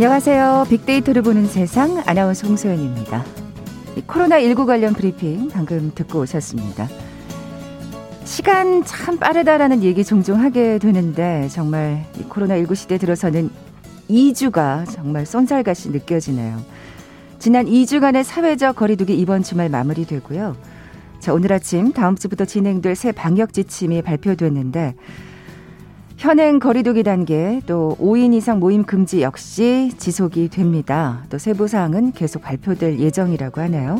안녕하세요. 빅데이터를 보는 세상 아나운서 홍소연입니다. 코로나19 관련 브리핑 방금 듣고 오셨습니다. 시간 참 빠르다라는 얘기 종종 하게 되는데 정말 코로나19 시대 들어서는 2주가 정말 쏜살같이 느껴지네요. 지난 2주간의 사회적 거리두기 이번 주말 마무리되고요. 자, 오늘 아침 다음 주부터 진행될 새 방역 지침이 발표됐는데 현행 거리두기 단계 또 5인 이상 모임 금지 역시 지속이 됩니다. 또 세부 사항은 계속 발표될 예정이라고 하네요.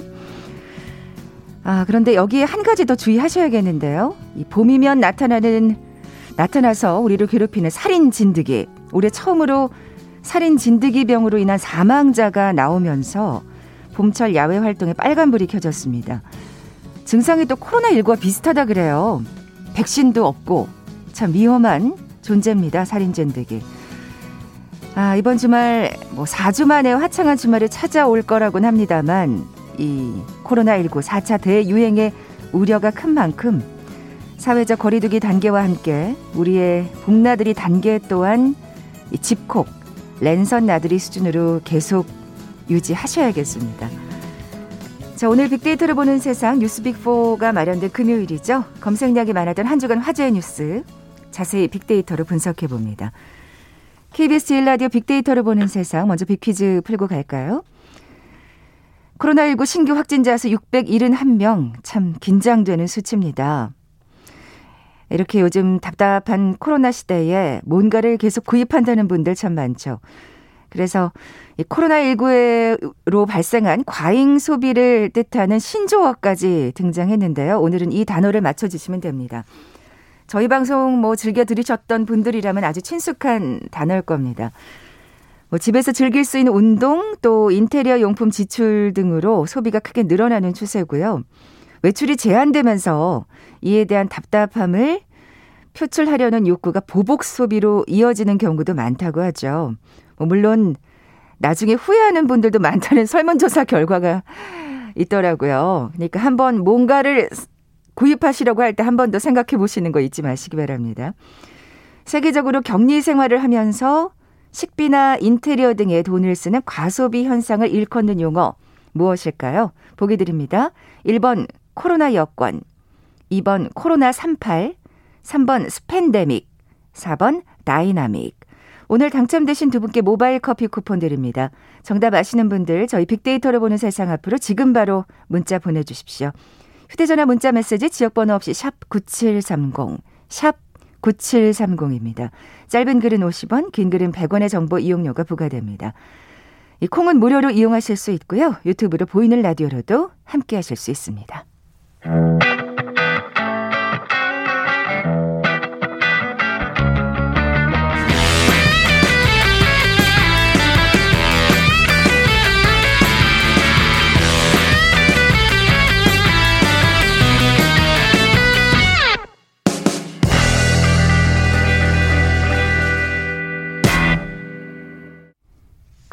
아, 그런데 여기에 한 가지 더 주의하셔야겠는데요. 이 봄이면 나타나는 나타나서 우리를 괴롭히는 살인 진드기. 올해 처음으로 살인 진드기 병으로 인한 사망자가 나오면서 봄철 야외 활동에 빨간불이 켜졌습니다. 증상이 또 코로나19와 비슷하다 그래요. 백신도 없고 참 위험한 존재입니다. 살인젠득이. 아, 이번 주말 뭐 4주 만에 화창한 주말을 찾아올 거라고는 합니다만 이 코로나19 4차 대유행의 우려가 큰 만큼 사회적 거리두기 단계와 함께 우리의 봄나들이 단계 또한 이 집콕, 랜선 나들이 수준으로 계속 유지하셔야겠습니다. 자, 오늘 빅데이터를 보는 세상 뉴스 빅4가 마련된 금요일이죠. 검색량이 많았던 한 주간 화제의 뉴스 자세히 빅데이터로 분석해 봅니다. KBS 1라디오 빅데이터를 보는 세상 먼저 빅퀴즈 풀고 갈까요? 코로나19 신규 확진자 수 671명 참 긴장되는 수치입니다. 이렇게 요즘 답답한 코로나 시대에 뭔가를 계속 구입한다는 분들 참 많죠. 그래서 이 코로나19로 발생한 과잉 소비를 뜻하는 신조어까지 등장했는데요. 오늘은 이 단어를 맞춰주시면 됩니다. 저희 방송 뭐 즐겨 들으셨던 분들이라면 아주 친숙한 단어일 겁니다. 뭐 집에서 즐길 수 있는 운동 또 인테리어 용품 지출 등으로 소비가 크게 늘어나는 추세고요. 외출이 제한되면서 이에 대한 답답함을 표출하려는 욕구가 보복 소비로 이어지는 경우도 많다고 하죠. 뭐 물론 나중에 후회하는 분들도 많다는 설문조사 결과가 있더라고요. 그러니까 한번 뭔가를 구입하시려고 할 때 한 번 더 생각해 보시는 거 잊지 마시기 바랍니다. 세계적으로 격리 생활을 하면서 식비나 인테리어 등에 돈을 쓰는 과소비 현상을 일컫는 용어 무엇일까요? 보기 드립니다. 1번 코로나 여권, 2번 코로나 38, 3번 스팬데믹, 4번 다이나믹. 오늘 당첨되신 두 분께 모바일 커피 쿠폰 드립니다. 정답 아시는 분들 저희 빅데이터를 보는 세상 앞으로 지금 바로 문자 보내주십시오. 휴대전화 문자 메시지 지역번호 없이 샵 9730, 샵 9730입니다. 짧은 글은 50원, 긴 글은 100원의 정보 이용료가 부과됩니다. 이 콩은 무료로 이용하실 수 있고요. 유튜브로 보이는 라디오로도 함께 하실 수 있습니다.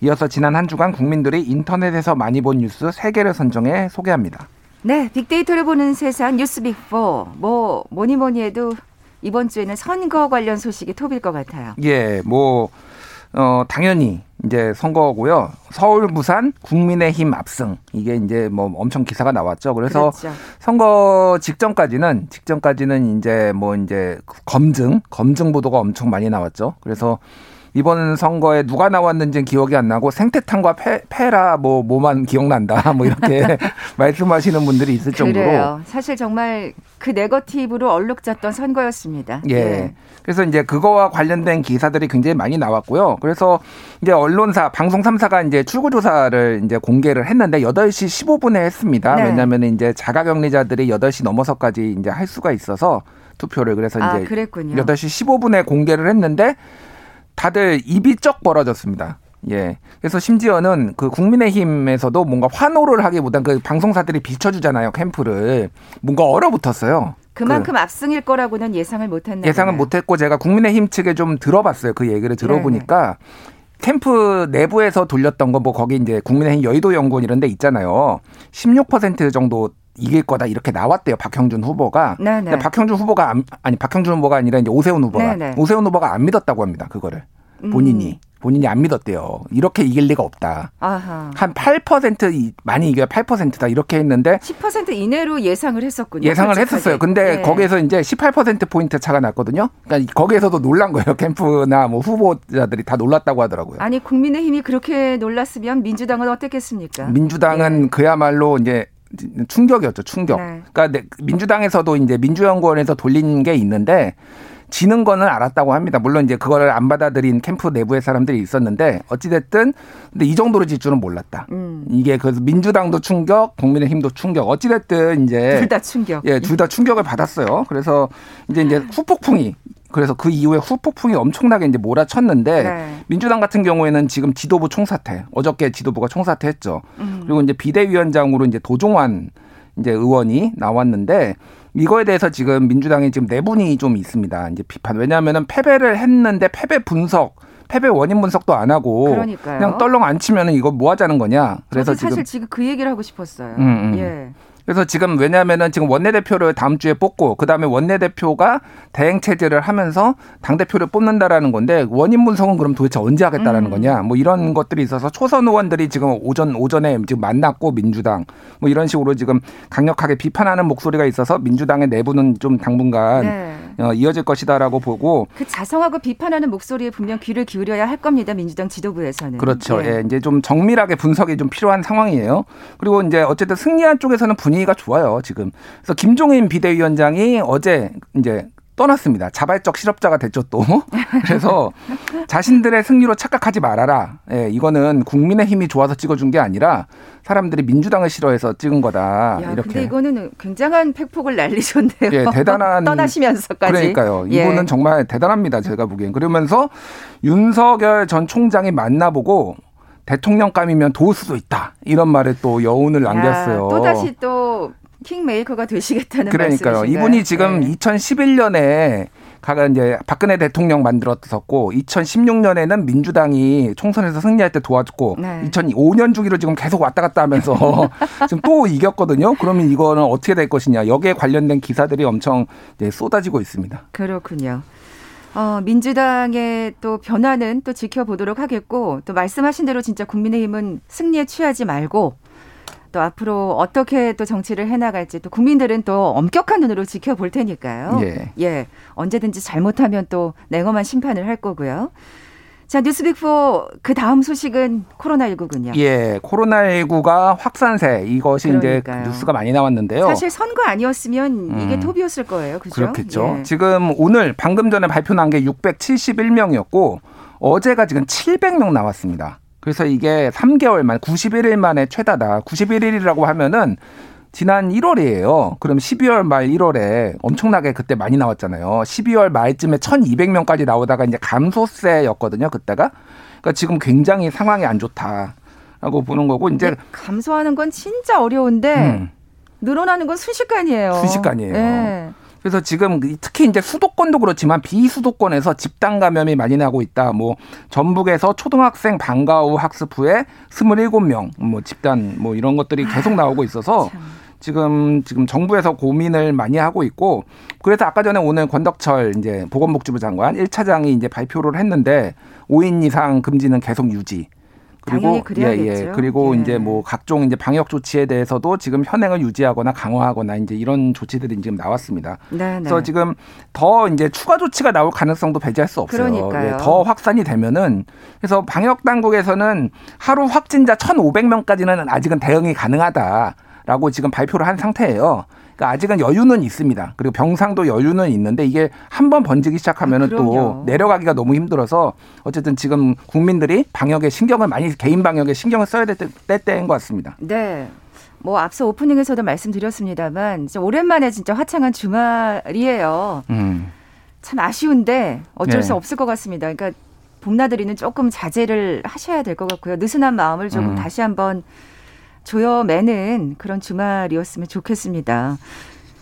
이어서 지난 한 주간 국민들이 인터넷에서 많이 본 뉴스 3개를 선정해 소개합니다. 네, 빅데이터를 보는 세상 뉴스 빅4. 뭐 뭐니 뭐니 해도 이번 주에는 선거 관련 소식이 톱일 것 같아요. 예, 뭐 어, 당연히 이제 선거고요. 서울, 부산, 국민의힘 압승. 이게 이제 뭐 엄청 기사가 나왔죠. 그래서 그렇죠. 선거 직전까지는 직전까지는 이제 뭐 이제 검증, 검증 보도가 엄청 많이 나왔죠. 그래서 이번 선거에 누가 나왔는지는 기억이 안 나고 생태탕과 페, 페라 뭐 뭐만 기억난다 뭐 이렇게 말씀하시는 분들이 있을 정도로 그래요. 사실 정말 그 네거티브로 얼룩졌던 선거였습니다. 예. 네. 그래서 이제 그거와 관련된 기사들이 굉장히 많이 나왔고요. 그래서 이제 언론사 방송 3사가 이제 출구 조사를 이제 공개를 했는데 8시 15분에 했습니다. 네. 왜냐하면 이제 자가격리자들이 8시 넘어서까지 이제 할 수가 있어서 투표를 그래서 아, 이제 그랬군요. 8시 15분에 공개를 했는데 다들 입이 쩍 벌어졌습니다. 예. 그래서 심지어는 그 국민의힘에서도 뭔가 환호를 하기보단 그 방송사들이 비춰주잖아요 캠프를 뭔가 얼어붙었어요. 그만큼 그 압승일 거라고는 예상을 못했나 예상을 못했고 제가 국민의힘 측에 좀 들어봤어요. 그 얘기를 들어보니까 네네. 캠프 내부에서 돌렸던 거 뭐 거기 이제 국민의힘 여의도 연구원 이런 데 있잖아요. 16% 정도 이길 거다 이렇게 나왔대요. 박형준 후보가. 네네. 박형준 후보가 아니 박형준 후보가 아니라 이제 오세훈 후보가 네네. 오세훈 후보가 안 믿었다고 합니다. 그거를 본인이. 음. 본인이 안 믿었대요. 이렇게 이길 리가 없다. 아하. 한8% 많이 이겨야 8%다 이렇게 했는데 10% 이내로 예상을 했었군요. 예상을 솔직하게. 했었어요. 근데 네. 거기에서 이제 18% 포인트 차가 났거든요. 그러니까 거기에서도 놀란 거예요. 캠프나 뭐 후보자들이 다 놀랐다고 하더라고요. 아니 국민의힘이 그렇게 놀랐으면 민주당은 어땠겠습니까? 민주당은 네. 그야말로 이제 충격이었죠. 충격. 네. 그러니까 민주당에서도 이제 민주연구원에서 돌린 게 있는데 지는 거는 알았다고 합니다. 물론 이제 그거를 안 받아들인 캠프 내부의 사람들이 있었는데 어찌됐든 근데 이 정도로 질 줄은 몰랐다. 음. 이게 그래서 민주당도 충격, 국민의힘도 충격. 어찌됐든 이제 둘 다 충격. 예, 둘 다 충격을 받았어요. 그래서 이제 이제 후폭풍이 그래서 그 이후에 후폭풍이 엄청나게 이제 몰아쳤는데 네. 민주당 같은 경우에는 지금 지도부 총사퇴 어저께 지도부가 총사퇴했죠. 음. 그리고 이제 비대위원장으로 이제 도종환 이제 의원이 나왔는데 이거에 대해서 지금 민주당이 지금 내분이 좀 있습니다. 이제 비판. 왜냐하면은 패배를 했는데 패배 분석 패배 원인 분석도 안 하고 그러니까요. 그냥 떨렁 안 치면은 이거 뭐 하자는 거냐. 그래서 사실 지금, 지금 그 얘기를 하고 싶었어요. 음, 음. 예. 그래서 지금 왜냐하면은 지금 원내대표를 다음 주에 뽑고 그다음에 원내대표가 대행 체제를 하면서 당 대표를 뽑는다라는 건데 원인 분석은 그럼 도대체 언제 하겠다라는 음. 거냐 뭐 이런 것들이 있어서 초선 의원들이 지금 오전 오전에 지금 만났고 민주당 뭐 이런 식으로 지금 강력하게 비판하는 목소리가 있어서 민주당의 내부는 좀 당분간 네. 어, 이어질 것이다라고 보고 그 자성하고 비판하는 목소리에 분명 귀를 기울여야 할 겁니다 민주당 지도부에서는 그렇죠 예. 예 이제 좀 정밀하게 분석이 좀 필요한 상황이에요 그리고 이제 어쨌든 승리한 쪽에서는 분위 분위기가 좋아요, 지금. 그래서 김종인 비대위원장이 어제 이제 떠났습니다. 자발적 실업자가 됐죠 또. 그래서 자신들의 승리로 착각하지 말아라. 예, 이거는 국민의 힘이 좋아서 찍어준 게 아니라 사람들이 민주당을 싫어해서 찍은 거다. 야, 이렇게. 근데 이거는 굉장한 팩폭을 날리셨네요. 예, 대단한 떠나시면서까지. 그러니까요. 예. 이거는 정말 대단합니다. 제가 보기엔. 그러면서 윤석열 전 총장이 만나보고 대통령감이면 도울 수도 있다. 이런 말에 또 여운을 남겼어요. 또 다시 또 킹메이커가 되시겠다는 그러니까요. 말씀이신가요? 이분이 지금 네. 2011년에 가가 이제 박근혜 대통령 만들었었고 2016년에는 민주당이 총선에서 승리할 때 도와줬고 네. 2005년 주기로 지금 계속 왔다 갔다 하면서 지금 또 이겼거든요. 그러면 이거는 어떻게 될 것이냐. 여기에 관련된 기사들이 엄청 쏟아지고 있습니다. 그렇군요. 어, 민주당의 또 변화는 또 지켜보도록 하겠고 또 말씀하신 대로 진짜 국민의힘은 승리에 취하지 말고 또 앞으로 어떻게 또 정치를 해나갈지 또 국민들은 또 엄격한 눈으로 지켜볼 테니까요. 예. 예. 언제든지 잘못하면 또 냉엄한 심판을 할 거고요. 자, 뉴스빅4 그 다음 소식은 코로나19군요. 예, 코로나19가 확산세 이것이 그러니까요. 이제 뉴스가 많이 나왔는데요. 사실 선거 아니었으면 이게 음. 톱이었을 거예요. 그죠? 그렇겠죠. 예. 지금 오늘 방금 전에 발표 난 게 671명이었고 어제가 지금 700명 나왔습니다. 그래서 이게 3개월 만 91일 만에 최다다. 91일이라고 하면은 지난 1월이에요. 그럼 12월 말 1월에 엄청나게 그때 많이 나왔잖아요. 12월 말쯤에 1,200명까지 나오다가 이제 감소세였거든요. 그때가. 그러니까 지금 굉장히 상황이 안 좋다라고 보는 거고 이제 감소하는 건 진짜 어려운데 음. 늘어나는 건 순식간이에요. 순식간이에요. 네. 그래서 지금 특히 이제 수도권도 그렇지만 비수도권에서 집단 감염이 많이 나고 있다. 뭐 전북에서 초등학생 방과 후 학습 후에 27명 뭐 집단 뭐 이런 것들이 계속 나오고 있어서 아, 지금 지금 정부에서 고민을 많이 하고 있고 그래서 아까 전에 오늘 권덕철 이제 보건복지부 장관 1차장이 이제 발표를 했는데 5인 이상 금지는 계속 유지. 그리고 예, 예. 그리고 예. 이제 뭐 각종 이제 방역 조치에 대해서도 지금 현행을 유지하거나 강화하거나 이제 이런 조치들이 지금 나왔습니다. 네, 그래서 네. 지금 더 이제 추가 조치가 나올 가능성도 배제할 수 없어요. 예, 더 확산이 되면은 그래서 방역 당국에서는 하루 확진자 1,500명까지는 아직은 대응이 가능하다. 라고 지금 발표를 한 상태예요. 그러니까 아직은 여유는 있습니다. 그리고 병상도 여유는 있는데 이게 한 번 번지기 시작하면은 아, 또 내려가기가 너무 힘들어서 어쨌든 지금 국민들이 방역에 신경을 많이 개인 방역에 신경을 써야 될 때, 때인 것 같습니다. 네. 뭐 앞서 오프닝에서도 말씀드렸습니다만 오랜만에 진짜 화창한 주말이에요. 음. 참 아쉬운데 어쩔 네. 수 없을 것 같습니다. 그러니까 봄나들이는 조금 자제를 하셔야 될 것 같고요. 느슨한 마음을 조금 음. 다시 한번 조여매는 그런 주말이었으면 좋겠습니다.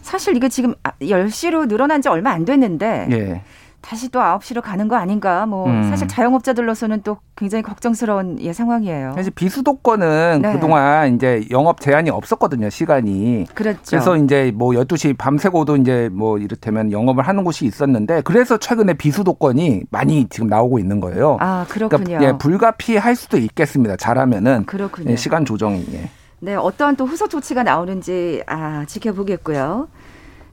사실 이게 지금 10시로 아, 늘어난 지 얼마 안 됐는데 예. 다시 또 9시로 가는 거 아닌가. 뭐 음. 사실 자영업자들로서는 또 굉장히 걱정스러운 예 상황이에요. 사실 비수도권은 네. 그동안 이제 영업 제한이 없었거든요, 시간이. 그렇죠. 그래서 이제 뭐 12시 밤새고도 이제 뭐 이를테면 영업을 하는 곳이 있었는데 그래서 최근에 비수도권이 많이 지금 나오고 있는 거예요. 아, 그렇군요. 그러니까 예, 불가피할 수도 있겠습니다. 잘하면은. 그렇군요. 예, 시간 조정이. 예. 네, 어떠한 또 후속 조치가 나오는지 아, 지켜보겠고요.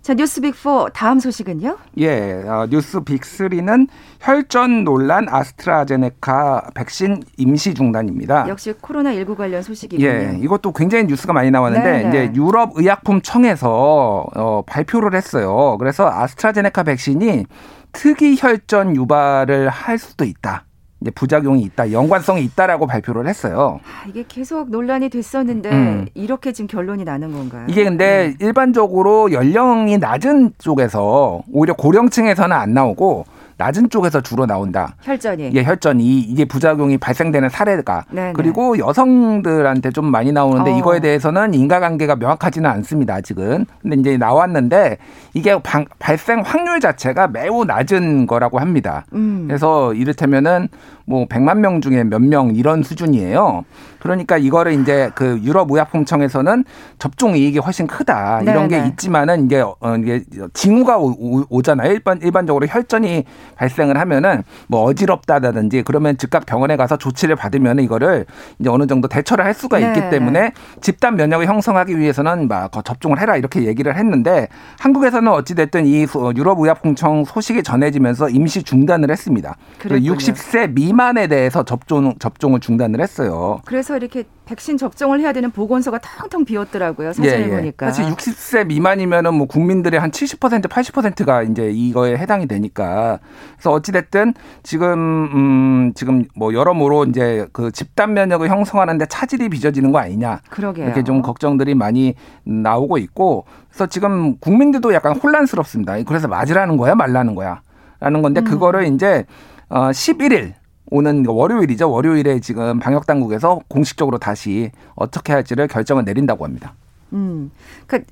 자, 뉴스 빅4 다음 소식은요? 예, 어, 뉴스 빅3는 혈전 논란 아스트라제네카 백신 임시 중단입니다. 역시 코로나19 관련 소식이군요. 예, 이것도 굉장히 뉴스가 많이 나왔는데 네네. 이제 유럽 의약품 청에서 어, 발표를 했어요. 그래서 아스트라제네카 백신이 특이 혈전 유발을 할 수도 있다. 이제 부작용이 있다, 연관성이 있다라고 발표를 했어요. 아, 이게 계속 논란이 됐었는데 음. 이렇게 지금 결론이 나는 건가요? 이게 근데 음. 일반적으로 연령이 낮은 쪽에서 오히려 고령층에서는 안 나오고 낮은 쪽에서 주로 나온다. 혈전이. 예, 혈전이 이게 부작용이 발생되는 사례가 네네. 네. 그리고 여성들한테 좀 많이 나오는데 어. 이거에 대해서는 인과관계가 명확하지는 않습니다. 아직은. 근데 이제 나왔는데 이게 방, 발생 확률 자체가 매우 낮은 거라고 합니다. 음. 그래서 이를테면은 뭐 100만 명 중에 몇 명 이런 수준이에요. 그러니까 이거를 이제 그 유럽 의약품청에서는 접종 이익이 훨씬 크다 이런 네네. 게 있지만은 이게 어 이게 징후가 오, 잖아요 일반 일반적으로 혈전이 발생을 하면은 뭐 어지럽다든지 그러면 즉각 병원에 가서 조치를 받으면 이거를 이제 어느 정도 대처를 할 수가 있기 네. 때문에 집단 면역을 형성하기 위해서는 막 접종을 해라 이렇게 얘기를 했는데 한국에서는 어찌 됐든 이 유럽 의약품청 소식이 전해지면서 임시 중단을 했습니다. 그랬군요. 60세 미만 에 대해서 접종 접종을 중단을 했어요. 그래서 그래서 이렇게 백신 접종을 해야 되는 보건소가 텅텅 비었더라고요. 사진을 예, 예. 보니까. 사실 60세 미만이면은 뭐 국민들의 한 70% 80%가 이제 이거에 해당이 되니까. 그래서 어찌 됐든 지금 음 지금 뭐 여러모로 이제 그 집단 면역을 형성하는데 차질이 빚어지는 거 아니냐. 그러게요. 이렇게 좀 걱정들이 많이 나오고 있고. 그래서 지금 국민들도 약간 혼란스럽습니다. 그래서 맞으라는 거야, 말라는 거야. 라는 건데 음. 그거를 이제 어 11일 오는 월요일이죠. 월요일에 지금 방역 당국에서 공식적으로 다시 어떻게 할지를 결정을 내린다고 합니다. 음. 그,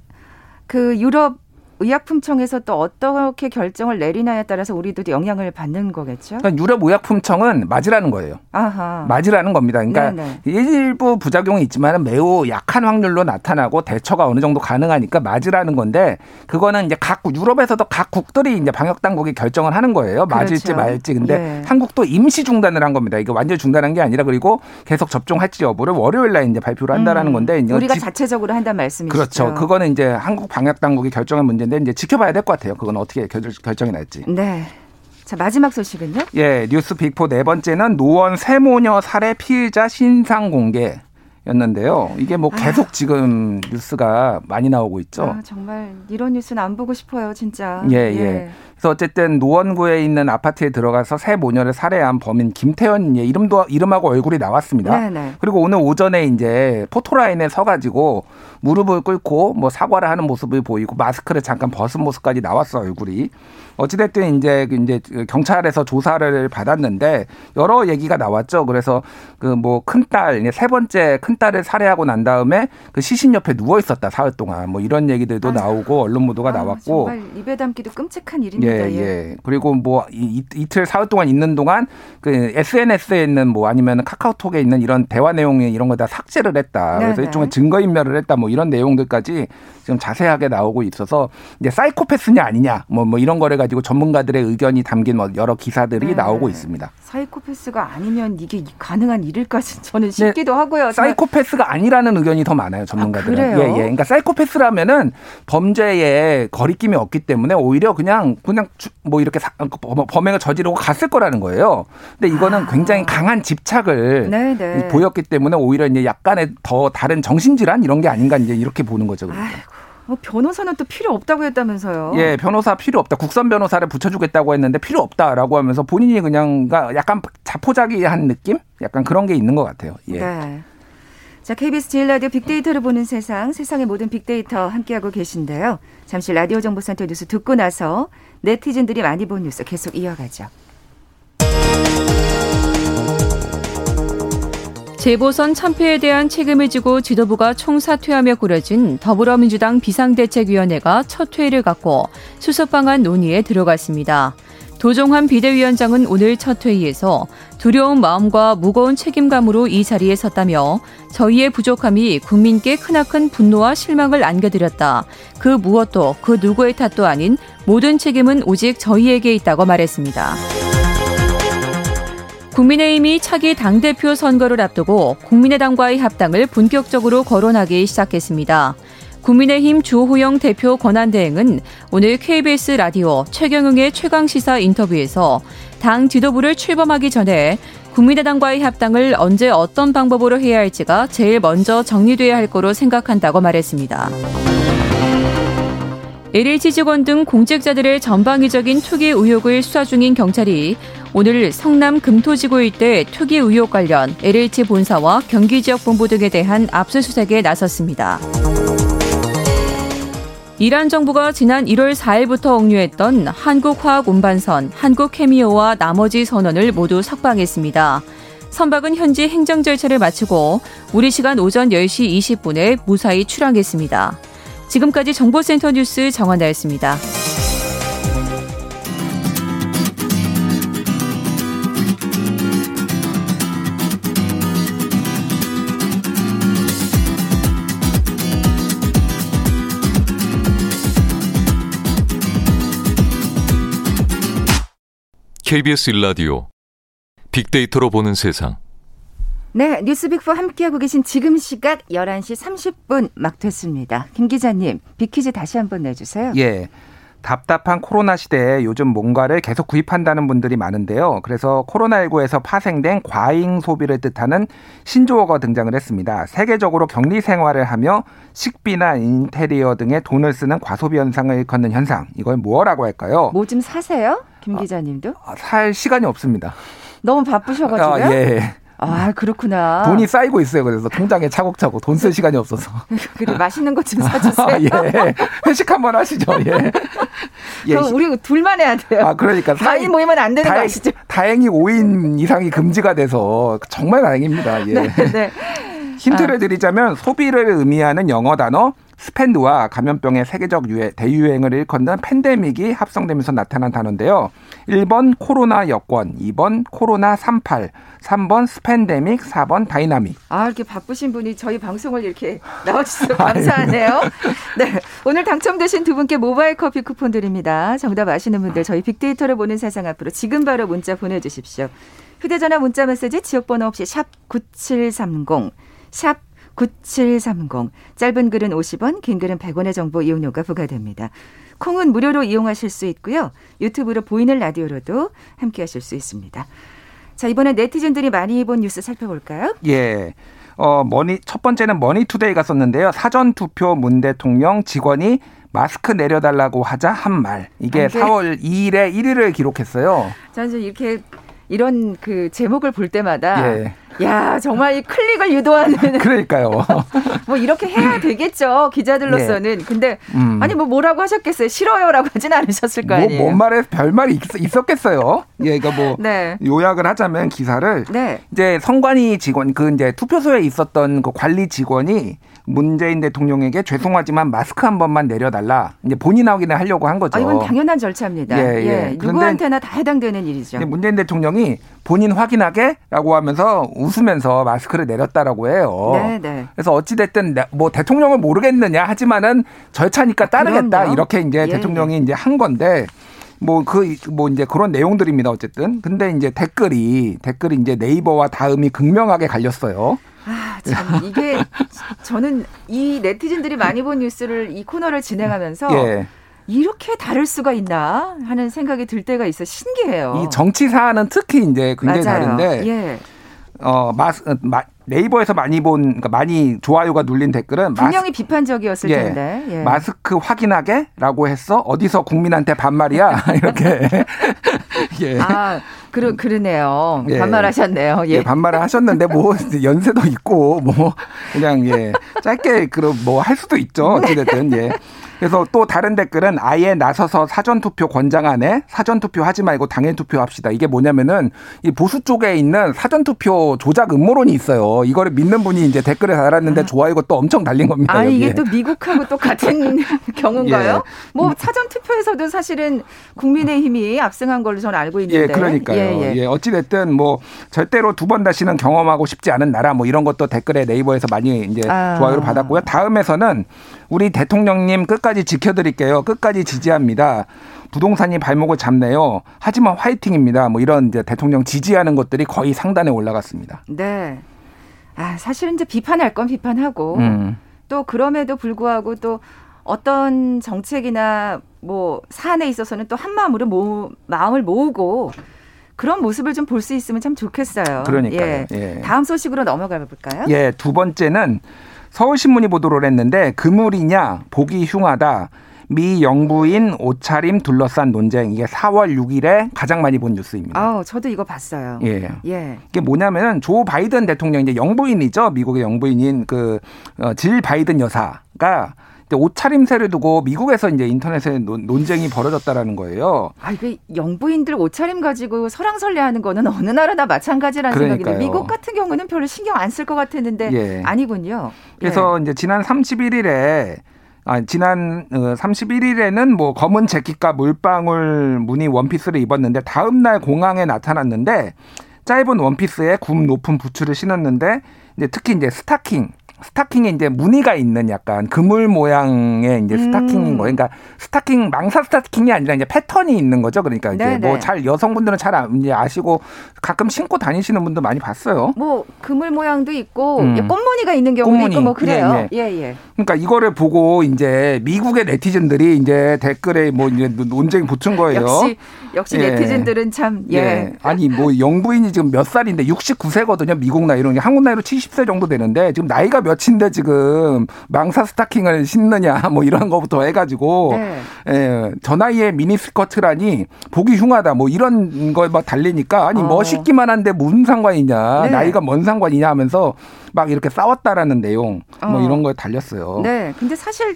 그 유럽 의약품청에서 또 어떻게 결정을 내리냐에 따라서 우리도 영향을 받는 거겠죠? 그러니까 유럽 의약품청은 맞으라는 거예요. 아하. 맞으라는 겁니다. 그러니까 네네. 일부 부작용이 있지만 매우 약한 확률로 나타나고 대처가 어느 정도 가능하니까 맞으라는 건데 그거는 이제 각 유럽에서도 각 국들이 이제 방역 당국이 결정을 하는 거예요. 맞을지 그렇죠. 말지. 근데 예. 한국도 임시 중단을 한 겁니다. 이게 완전 중단한 게 아니라 그리고 계속 접종할지 여부를 월요일 날 이제 발표를 한다라는 음. 건데 우리가 자체적으로 한다는 말씀이시죠. 그렇죠. 그거는 이제 한국 방역 당국이 결정한 문제 문제인데 이제 지켜봐야 될 것 같아요. 그건 어떻게 결정이 날지. 네. 자 마지막 소식은요? 예, 뉴스 Big Four 네 번째는 노원 세모녀 살해 피의자 신상 공개. 였는데요. 이게 뭐 아. 계속 아. 지금 뉴스가 많이 나오고 있죠. 아, 정말 이런 뉴스는 안 보고 싶어요, 진짜. 예, 예. 예. 그래서 어쨌든 노원구에 있는 아파트에 들어가서 세 모녀를 살해한 범인 김태현 예, 이름도 이름하고 얼굴이 나왔습니다. 네네. 네. 그리고 오늘 오전에 이제 포토라인에 서가지고 무릎을 꿇고 뭐 사과를 하는 모습을 보이고 마스크를 잠깐 벗은 모습까지 나왔어 얼굴이. 어찌됐든 이제 이제 경찰에서 조사를 받았는데 여러 얘기가 나왔죠. 그래서 그 뭐 큰딸 세 번째 큰 딸을 살해하고 난 다음에 그 시신 옆에 누워 있었다 사흘 동안 뭐 이런 얘기들도 아, 나오고 언론 보도가 아, 나왔고 정말 입에 담기도 끔찍한 일입니다. 예, 예. 예. 그리고 뭐 이, 이 틀 사흘 동안 있는 동안 그 SNS에 있는 뭐 아니면 카카오톡에 있는 이런 대화 내용이 이런 거 다 삭제를 했다. 그래서 네네. 일종의 증거 인멸을 했다. 뭐 이런 내용들까지 지금 자세하게 나오고 있어서 이제 사이코패스냐 아니냐 뭐뭐 뭐 이런 거를 가지고 전문가들의 의견이 담긴 뭐 여러 기사들이 네. 나오고 있습니다. 사이코패스가 아니면 이게 가능한 일일까지 저는 싶기도 네. 하고요. 사이코패스가 아니라는 의견이 더 많아요 전문가들은. 아, 예, 예. 그러니까 사이코패스라면은 범죄에 거리낌이 없기 때문에 오히려 그냥 그냥 뭐 이렇게 범행을 저지르고 갔을 거라는 거예요. 근데 이거는 아. 굉장히 강한 집착을 네네. 네. 보였기 때문에 오히려 이제 약간의 더 다른 정신질환 이런 게 아닌가 이제 이렇게 보는 거죠. 그러니까. 뭐 변호사는 또 필요 없다고 했다면서요? 예, 변호사 필요 없다. 국선 변호사를 붙여주겠다고 했는데 필요 없다라고 하면서 본인이 그냥 약간 자포자기한 느낌? 약간 그런 게 있는 것 같아요. 예. 네. 자, KBS 제일 라디오 빅데이터를 보는 세상, 세상의 모든 빅데이터 함께하고 계신데요. 잠시 라디오 정보센터 뉴스 듣고 나서 네티즌들이 많이 본 뉴스 계속 이어가죠. 재보선 참패에 대한 책임을 지고 지도부가 총사퇴하며 꾸려진 더불어민주당 비상대책위원회가 첫 회의를 갖고 수습방안 논의에 들어갔습니다. 도종환 비대위원장은 오늘 첫 회의에서 두려운 마음과 무거운 책임감으로 이 자리에 섰다며 저희의 부족함이 국민께 크나큰 분노와 실망을 안겨드렸다. 그 무엇도 그 누구의 탓도 아닌 모든 책임은 오직 저희에게 있다고 말했습니다. 국민의힘이 차기 당대표 선거를 앞두고 국민의당과의 합당을 본격적으로 거론하기 시작했습니다. 국민의힘 주호영 대표 권한대행은 오늘 KBS 라디오 최경영의 최강시사 인터뷰에서 당 지도부를 출범하기 전에 국민의당과의 합당을 언제 어떤 방법으로 해야 할지가 제일 먼저 정리돼야 할 거로 생각한다고 말했습니다. LH 직원 등 공직자들의 전방위적인 투기 의혹을 수사 중인 경찰이 오늘 성남 금토지구 일대 투기 의혹 관련 LH 본사와 경기 지역 본부 등에 대한 압수수색에 나섰습니다. 이란 정부가 지난 1월 4일부터 억류했던 한국화학 운반선, 한국케미오와 나머지 선원을 모두 석방했습니다. 선박은 현지 행정 절차를 마치고 우리 시간 오전 10시 20분에 무사히 출항했습니다. 지금까지 정보센터 뉴스 정원나였습니다. KBS 일라디오 빅데이터로 보는 세상. 네, 뉴스빅과 함께하고 계신 지금 시각 11시 30분 막 됐습니다. 김 기자님, 빅퀴즈 다시 한번 내주세요. 예. 답답한 코로나 시대에 요즘 뭔가를 계속 구입한다는 분들이 많은데요. 그래서 코로나19에서 파생된 과잉 소비를 뜻하는 신조어가 등장을 했습니다. 세계적으로 격리 생활을 하며 식비나 인테리어 등에 돈을 쓰는 과소비 현상을 일컫는 현상. 이걸 뭐라고 할까요? 뭐 좀 사세요? 김 기자님도? 아, 살 시간이 없습니다. 너무 바쁘셔가지고요. 아, 예. 아 그렇구나. 돈이 쌓이고 있어요. 그래서 통장에 차곡차곡 돈 쓸 시간이 없어서. 그래 맛있는 것 좀 사주세요. 아, 예. 회식 한번 하시죠. 예. 예. 그럼 우리 둘만 해야 돼요. 아 그러니까 많이 모이면 안 되는 다행, 거 아시죠? 다행히 5인 이상이 금지가 돼서 정말 다행입니다. 예. 네, 네. 힌트를 아. 드리자면 소비를 의미하는 영어 단어 스펜드와 감염병의 세계적 유해, 대유행을 일컫는 팬데믹이 합성되면서 나타난 단어인데요. 1번 코로나 여권, 2번 코로나 38, 3번 스팬데믹, 4번 다이나믹. 아, 이렇게 바쁘신 분이 저희 방송을 이렇게 나와주셔서 감사하네요. 네. 오늘 당첨되신 두 분께 모바일 커피 쿠폰 드립니다. 정답 아시는 분들 저희 빅데이터를 보는 세상 앞으로 지금 바로 문자 보내주십시오. 휴대전화 문자 메시지 지역번호 없이 샵 9730, 샵 9730. 짧은 글은 50원, 긴 글은 100원의 정보 이용료가 부과됩니다. 콩은 무료로 이용하실 수 있고요. 유튜브로 보이는 라디오로도 함께 하실 수 있습니다. 자, 이번에 네티즌들이 많이 본 뉴스 살펴볼까요? 예. 어, 머니, 첫 번째는 머니투데이가 썼는데요. 사전 투표 문 대통령 직원이 마스크 내려달라고 하자 한 말. 이게 4월 2일에 1위를 기록했어요. 저는 이렇게 이런 그 제목을 볼 때마다 예. 야 정말 이 클릭을 유도하는 그러니까요. 뭐 이렇게 해야 되겠죠 기자들로서는. 예. 근데 음. 아니 뭐 뭐라고 하셨겠어요? 싫어요라고 하진 않으셨을 거 뭐, 아니에요. 뭔 말에 별 말이 있, 었겠어요 예, 그러니까 뭐 네. 요약을 하자면 기사를 네. 이제 선관위 직원 그 이제 투표소에 있었던 그 관리 직원이 문재인 대통령에게 죄송하지만 마스크 한 번만 내려달라. 이제 본인 확인을 하려고 한 거죠. 아, 이건 당연한 절차입니다. 예, 예. 예. 누구한테나 다 해당되는 일이죠. 문재인 대통령이 본인 확인하게라고 하면서 웃으면서 마스크를 내렸다라고 해요. 네, 네. 그래서 어찌 됐든 뭐 대통령을 모르겠느냐 하지만은 절차니까 아, 따르겠다 아, 이렇게 이제 예, 대통령이 예. 이제 한 건데 뭐 그뭐 그, 뭐 이제 그런 내용들입니다 어쨌든 근데 이제 댓글이 댓글이 이제 네이버와 다음이 극명하게 갈렸어요. 아, 참 이게 저는 이 네티즌들이 많이 본 뉴스를 이 코너를 진행하면서 예. 이렇게 다를 수가 있나 하는 생각이 들 때가 있어 신기해요. 이 정치 사안은 특히 이제 굉장히 맞아요. 다른데 예. 어, 마, 마, 네이버에서 많이 본, 그러니까 많이 좋아요가 눌린 댓글은 분명히 마스, 비판적이었을 예, 텐데 예. 마스크 확인하게라고 했어 어디서 국민한테 반말이야 이렇게 예. 아 그러 그러네요 예. 반말하셨네요 예. 예. 반말을 하셨는데 뭐 연세도 있고 뭐 그냥 예 짧게 그럼 뭐할 수도 있죠 어찌됐든 예 그래서 또 다른 댓글은 아예 나서서 사전투표 권장안에 사전투표 하지 말고 당일투표 합시다. 이게 뭐냐면은 이 보수 쪽에 있는 사전투표 조작 음모론이 있어요. 이거를 믿는 분이 이제 댓글에 달았는데 아. 좋아요가 또 엄청 달린 겁니다. 아, 여기에. 이게 또 미국하고 또 같은 경우인가요? 예. 뭐 사전투표에서도 사실은 국민의힘이 압승한 걸로 저는 알고 있는데. 예, 그러니까요. 예, 예. 예 어찌됐든 뭐 절대로 두 번 다시는 경험하고 싶지 않은 나라 뭐 이런 것도 댓글에 네이버에서 많이 이제 아. 좋아요를 받았고요. 다음에서는 우리 대통령님 끝까지 지켜드릴게요. 끝까지 지지합니다. 부동산이 발목을 잡네요. 하지만 화이팅입니다. 뭐 이런 이제 대통령 지지하는 것들이 거의 상단에 올라갔습니다. 네. 아, 사실은 이제 비판할 건 비판하고 음. 또 그럼에도 불구하고 또 어떤 정책이나 뭐 사안에 있어서는 또 한 마음으로 모, 마음을 모으고 그런 모습을 좀 볼 수 있으면 참 좋겠어요. 그러니까요. 예. 예. 다음 소식으로 넘어가 볼까요? 예, 두 번째는 서울신문이 보도를 했는데 그물이냐 보기 흉하다. 미 영부인 옷차림 둘러싼 논쟁 이게 4월 6일에 가장 많이 본 뉴스입니다. 아, 저도 이거 봤어요. 예. 예. 이게 뭐냐면은 조 바이든 대통령 이제 영부인이죠. 미국의 영부인인 그질 어, 바이든 여사가 옷차림새를 두고 미국에서 이제 인터넷에 논, 쟁이 벌어졌다라는 거예요. 아, 이게 영부인들 옷차림 가지고 설왕설래하는 거는 어느 나라나 마찬가지라는 그러니까요. 생각인데 미국 같은 경우는 별로 신경 안 쓸 것 같았는데 예. 아니군요. 그래서 예. 이제 지난 31일에 아, 지난 31일에는 어, 뭐 검은 재킷과 물방울 무늬 원피스를 입었는데 다음 날 공항에 나타났는데 짧은 원피스에 굽 높은 부츠를 신었는데 이제 특히 이제 스타킹 스타킹에 이제 무늬가 있는 약간 그물 모양의 이제 스타킹인 음. 거예요. 그러니까 스타킹 망사 스타킹이 아니라 이제 패턴이 있는 거죠. 그러니까 이제 뭐 잘 여성분들은 잘 이제 아시고 가끔 신고 다니시는 분도 많이 봤어요. 뭐 그물 모양도 있고 음. 꽃무늬가 있는 경우도 꽃무늬. 있고 뭐 그래요. 예, 예. 예, 그러니까 이거를 보고 이제 미국의 네티즌들이 이제 댓글에 뭐 이제 논쟁이 붙은 거예요. 역시 역시 예. 네티즌들은 참 예. 예. 아니 뭐 영부인이 지금 몇 살인데 69세거든요. 미국 나이로 한국 나이로 70세 정도 되는데 지금 나이가 몇 인데 지금 망사 스타킹을 신느냐 뭐 이런 거부터 해가지고 네. 예, 저 나이에 미니 스커트라니 보기 흉하다 뭐 이런 거에 막 달리니까 아니 어. 멋있기만 한데 무슨 상관이냐 네. 나이가 뭔 상관이냐 하면서 막 이렇게 싸웠다라는 내용 뭐 어. 이런 거에 달렸어요. 네, 근데 사실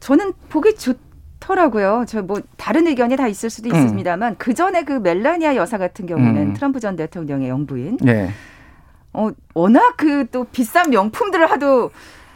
저는 보기 좋 더라고요. 저 뭐 다른 의견이 다 있을 수도 음. 있습니다만 음. 그 전에 그 멜라니아 여사 같은 경우는 음. 트럼프 전 대통령의 영부인. 네. 어, 워낙 그 또 비싼 명품들을 하도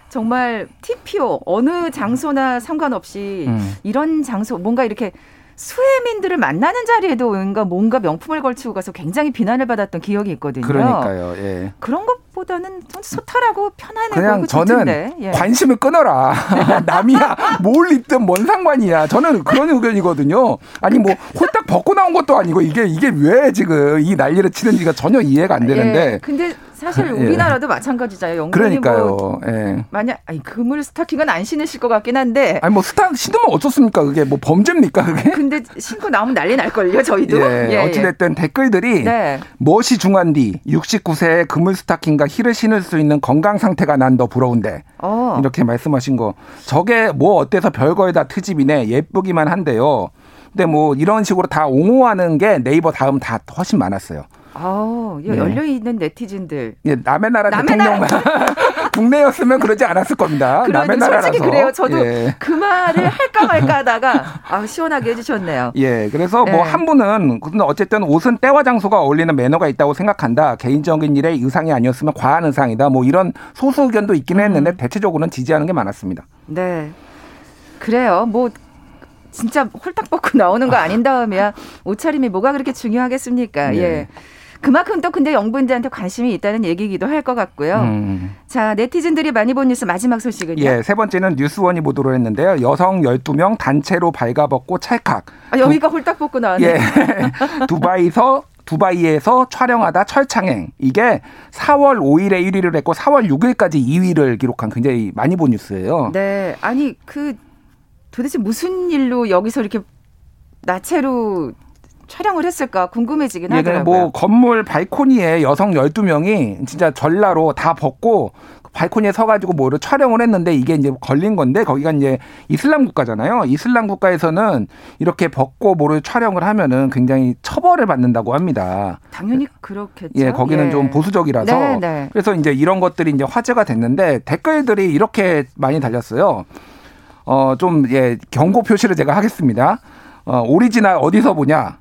정말 TPO 어느 장소나 상관없이 음. 이런 장소 뭔가 이렇게 수혜민들을 만나는 자리에도 뭔가 뭔가 명품을 걸치고 가서 굉장히 비난을 받았던 기억이 있거든요. 그러니까요. 예. 그런 것보다는 소탈하고 편안해 그냥 저는 예. 관심을 끊어라. 남이야 뭘 입든 뭔 상관이야. 저는 그런 의견이거든요. 아니 뭐 홀딱 벗고 나온 것도 아니고 이게 이게 왜 지금 이 난리를 치는지가 전혀 이해가 안 되는데. 예. 근데 사실 예. 우리나라도 예. 마찬가지잖아요. 그러니까요. 뭐 예. 만약 아니 그물 스타킹은 안 신으실 것 같긴 한데. 아니 뭐 스타 신으면 어떻습니까? 그게 뭐 범죄입니까? 그게? 근데 신고 나오면 난리 날 걸요. 저희도. 예. 예, 예. 어찌됐든 댓글들이 네. 무엇이 중한디 69세에 그물 스타킹과 힐을 신을 수 있는 건강 상태가 난 더 부러운데. 어. 이렇게 말씀하신 거. 저게 뭐 어때서 별거에다 트집이네 예쁘기만 한데요. 근데 뭐 이런 식으로 다 옹호하는 게 네이버 다음 다 훨씬 많았어요. 아, 네. 열려 있는 네티즌들. 예, 남의 나라 남의 대통령만 국내였으면 그러지 않았을 겁니다. 남의 나라라서. 솔직히 그래요. 저도 예. 그 말을 할까 말까 하다가 아, 시원하게 해주셨네요. 예, 그래서 뭐한 분은 근데 어쨌든 옷은 때와 장소가 어울리는 매너가 있다고 생각한다. 개인적인 일에 의상이 아니었으면 과한 의상이다. 뭐 이런 소수 의견도 있기는 했는데 음. 대체적으로는 지지하는 게 많았습니다. 네, 그래요. 뭐 진짜 홀딱 벗고 나오는 거 아닌 다음에야 옷차림이 뭐가 그렇게 중요하겠습니까? 네. 예. 그만큼 또 근데 영부인들한테 관심이 있다는 얘기기도 할 것 같고요. 음. 자, 네티즌들이 많이 본 뉴스 마지막 소식은요. 예, 세 번째는 뉴스원이 보도를 했는데요. 여성 12명 단체로 발가벗고 찰칵. 아, 여기가 두, 홀딱 벗고 나왔네. 예. 두바이서 두바이에서 촬영하다 철창행. 이게 4월 5일에 1위를 했고 4월 6일까지 2위를 기록한 굉장히 많이 본 뉴스예요. 네. 아니 그 도대체 무슨 일로 여기서 이렇게 나체로 촬영을 했을까 궁금해지긴 예, 하더라고요. 뭐 건물 발코니에 여성 12명이 진짜 전라로 다 벗고 발코니에 서가지고 뭐를 촬영을 했는데 이게 이제 걸린 건데 거기가 이제 이슬람 국가잖아요. 이슬람 국가에서는 이렇게 벗고 뭐를 촬영을 하면은 굉장히 처벌을 받는다고 합니다. 당연히 그렇겠죠. 예, 거기는 예. 좀 보수적이라서 네, 네. 그래서 이제 이런 것들이 이제 화제가 됐는데 댓글들이 이렇게 많이 달렸어요. 어, 좀, 예, 경고 표시를 제가 하겠습니다. 어, 오리지널 어디서 보냐?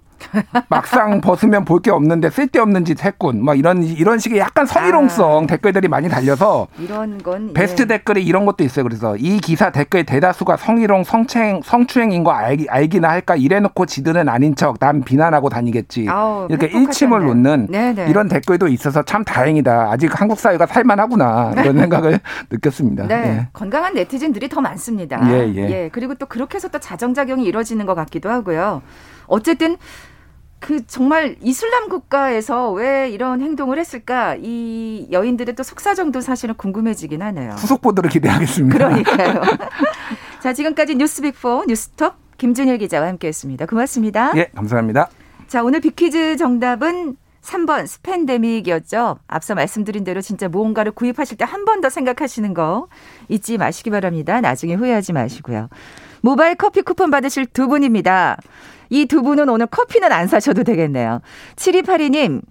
막상 벗으면 볼 게 없는데 쓸데없는 짓 했군. 막 이런 이런 식의 약간 성희롱성 아. 댓글들이 많이 달려서 이런 건 베스트 예. 댓글에 이런 것도 있어요. 그래서 이 기사 댓글 대다수가 성희롱 성추행 성추행인 거 알기, 알기나 할까 이래놓고 지들은 아닌 척 남 비난하고 다니겠지. 아우, 이렇게 일침을 놓는 네네. 이런 댓글도 있어서 참 다행이다. 아직 한국 사회가 살만하구나 이런 생각을 느꼈습니다. 네. 예. 건강한 네티즌들이 더 많습니다. 예, 예. 예. 그리고 또 그렇게 해서 또 자정작용이 이루어지는 것 같기도 하고요. 어쨌든 그 정말 이슬람 국가에서 왜 이런 행동을 했을까 이 여인들의 또 속사정도 사실은 궁금해지긴 하네요. 후속 보도를 기대하겠습니다. 그러니까요. 자 지금까지 뉴스빅4 뉴스톱 김준일 기자와 함께했습니다. 고맙습니다. 예, 감사합니다. 자 오늘 비퀴즈 정답은 3번 스팬데믹이었죠. 앞서 말씀드린 대로 진짜 무언가를 구입하실 때 한 번 더 생각하시는 거 잊지 마시기 바랍니다. 나중에 후회하지 마시고요. 모바일 커피 쿠폰 받으실 두 분입니다. 이 두 분은 오늘 커피는 안 사셔도 되겠네요. 7282님,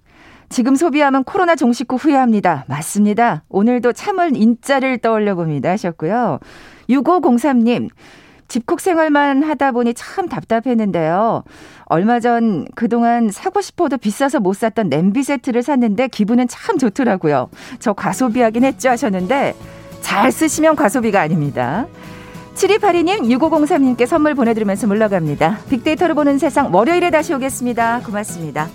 지금 소비하면 코로나 종식 후 후회합니다. 맞습니다. 오늘도 참을 인자를 떠올려 봅니다. 하셨고요. 6503님, 집콕 생활만 하다 보니 참 답답했는데요. 얼마 전 그동안 사고 싶어도 비싸서 못 샀던 냄비 세트를 샀는데 기분은 참 좋더라고요. 저 과소비하긴 했죠 하셨는데 잘 쓰시면 과소비가 아닙니다. 7282님, 6503님께 선물 보내드리면서 물러갑니다. 빅데이터로 보는 세상 월요일에 다시 오겠습니다. 고맙습니다.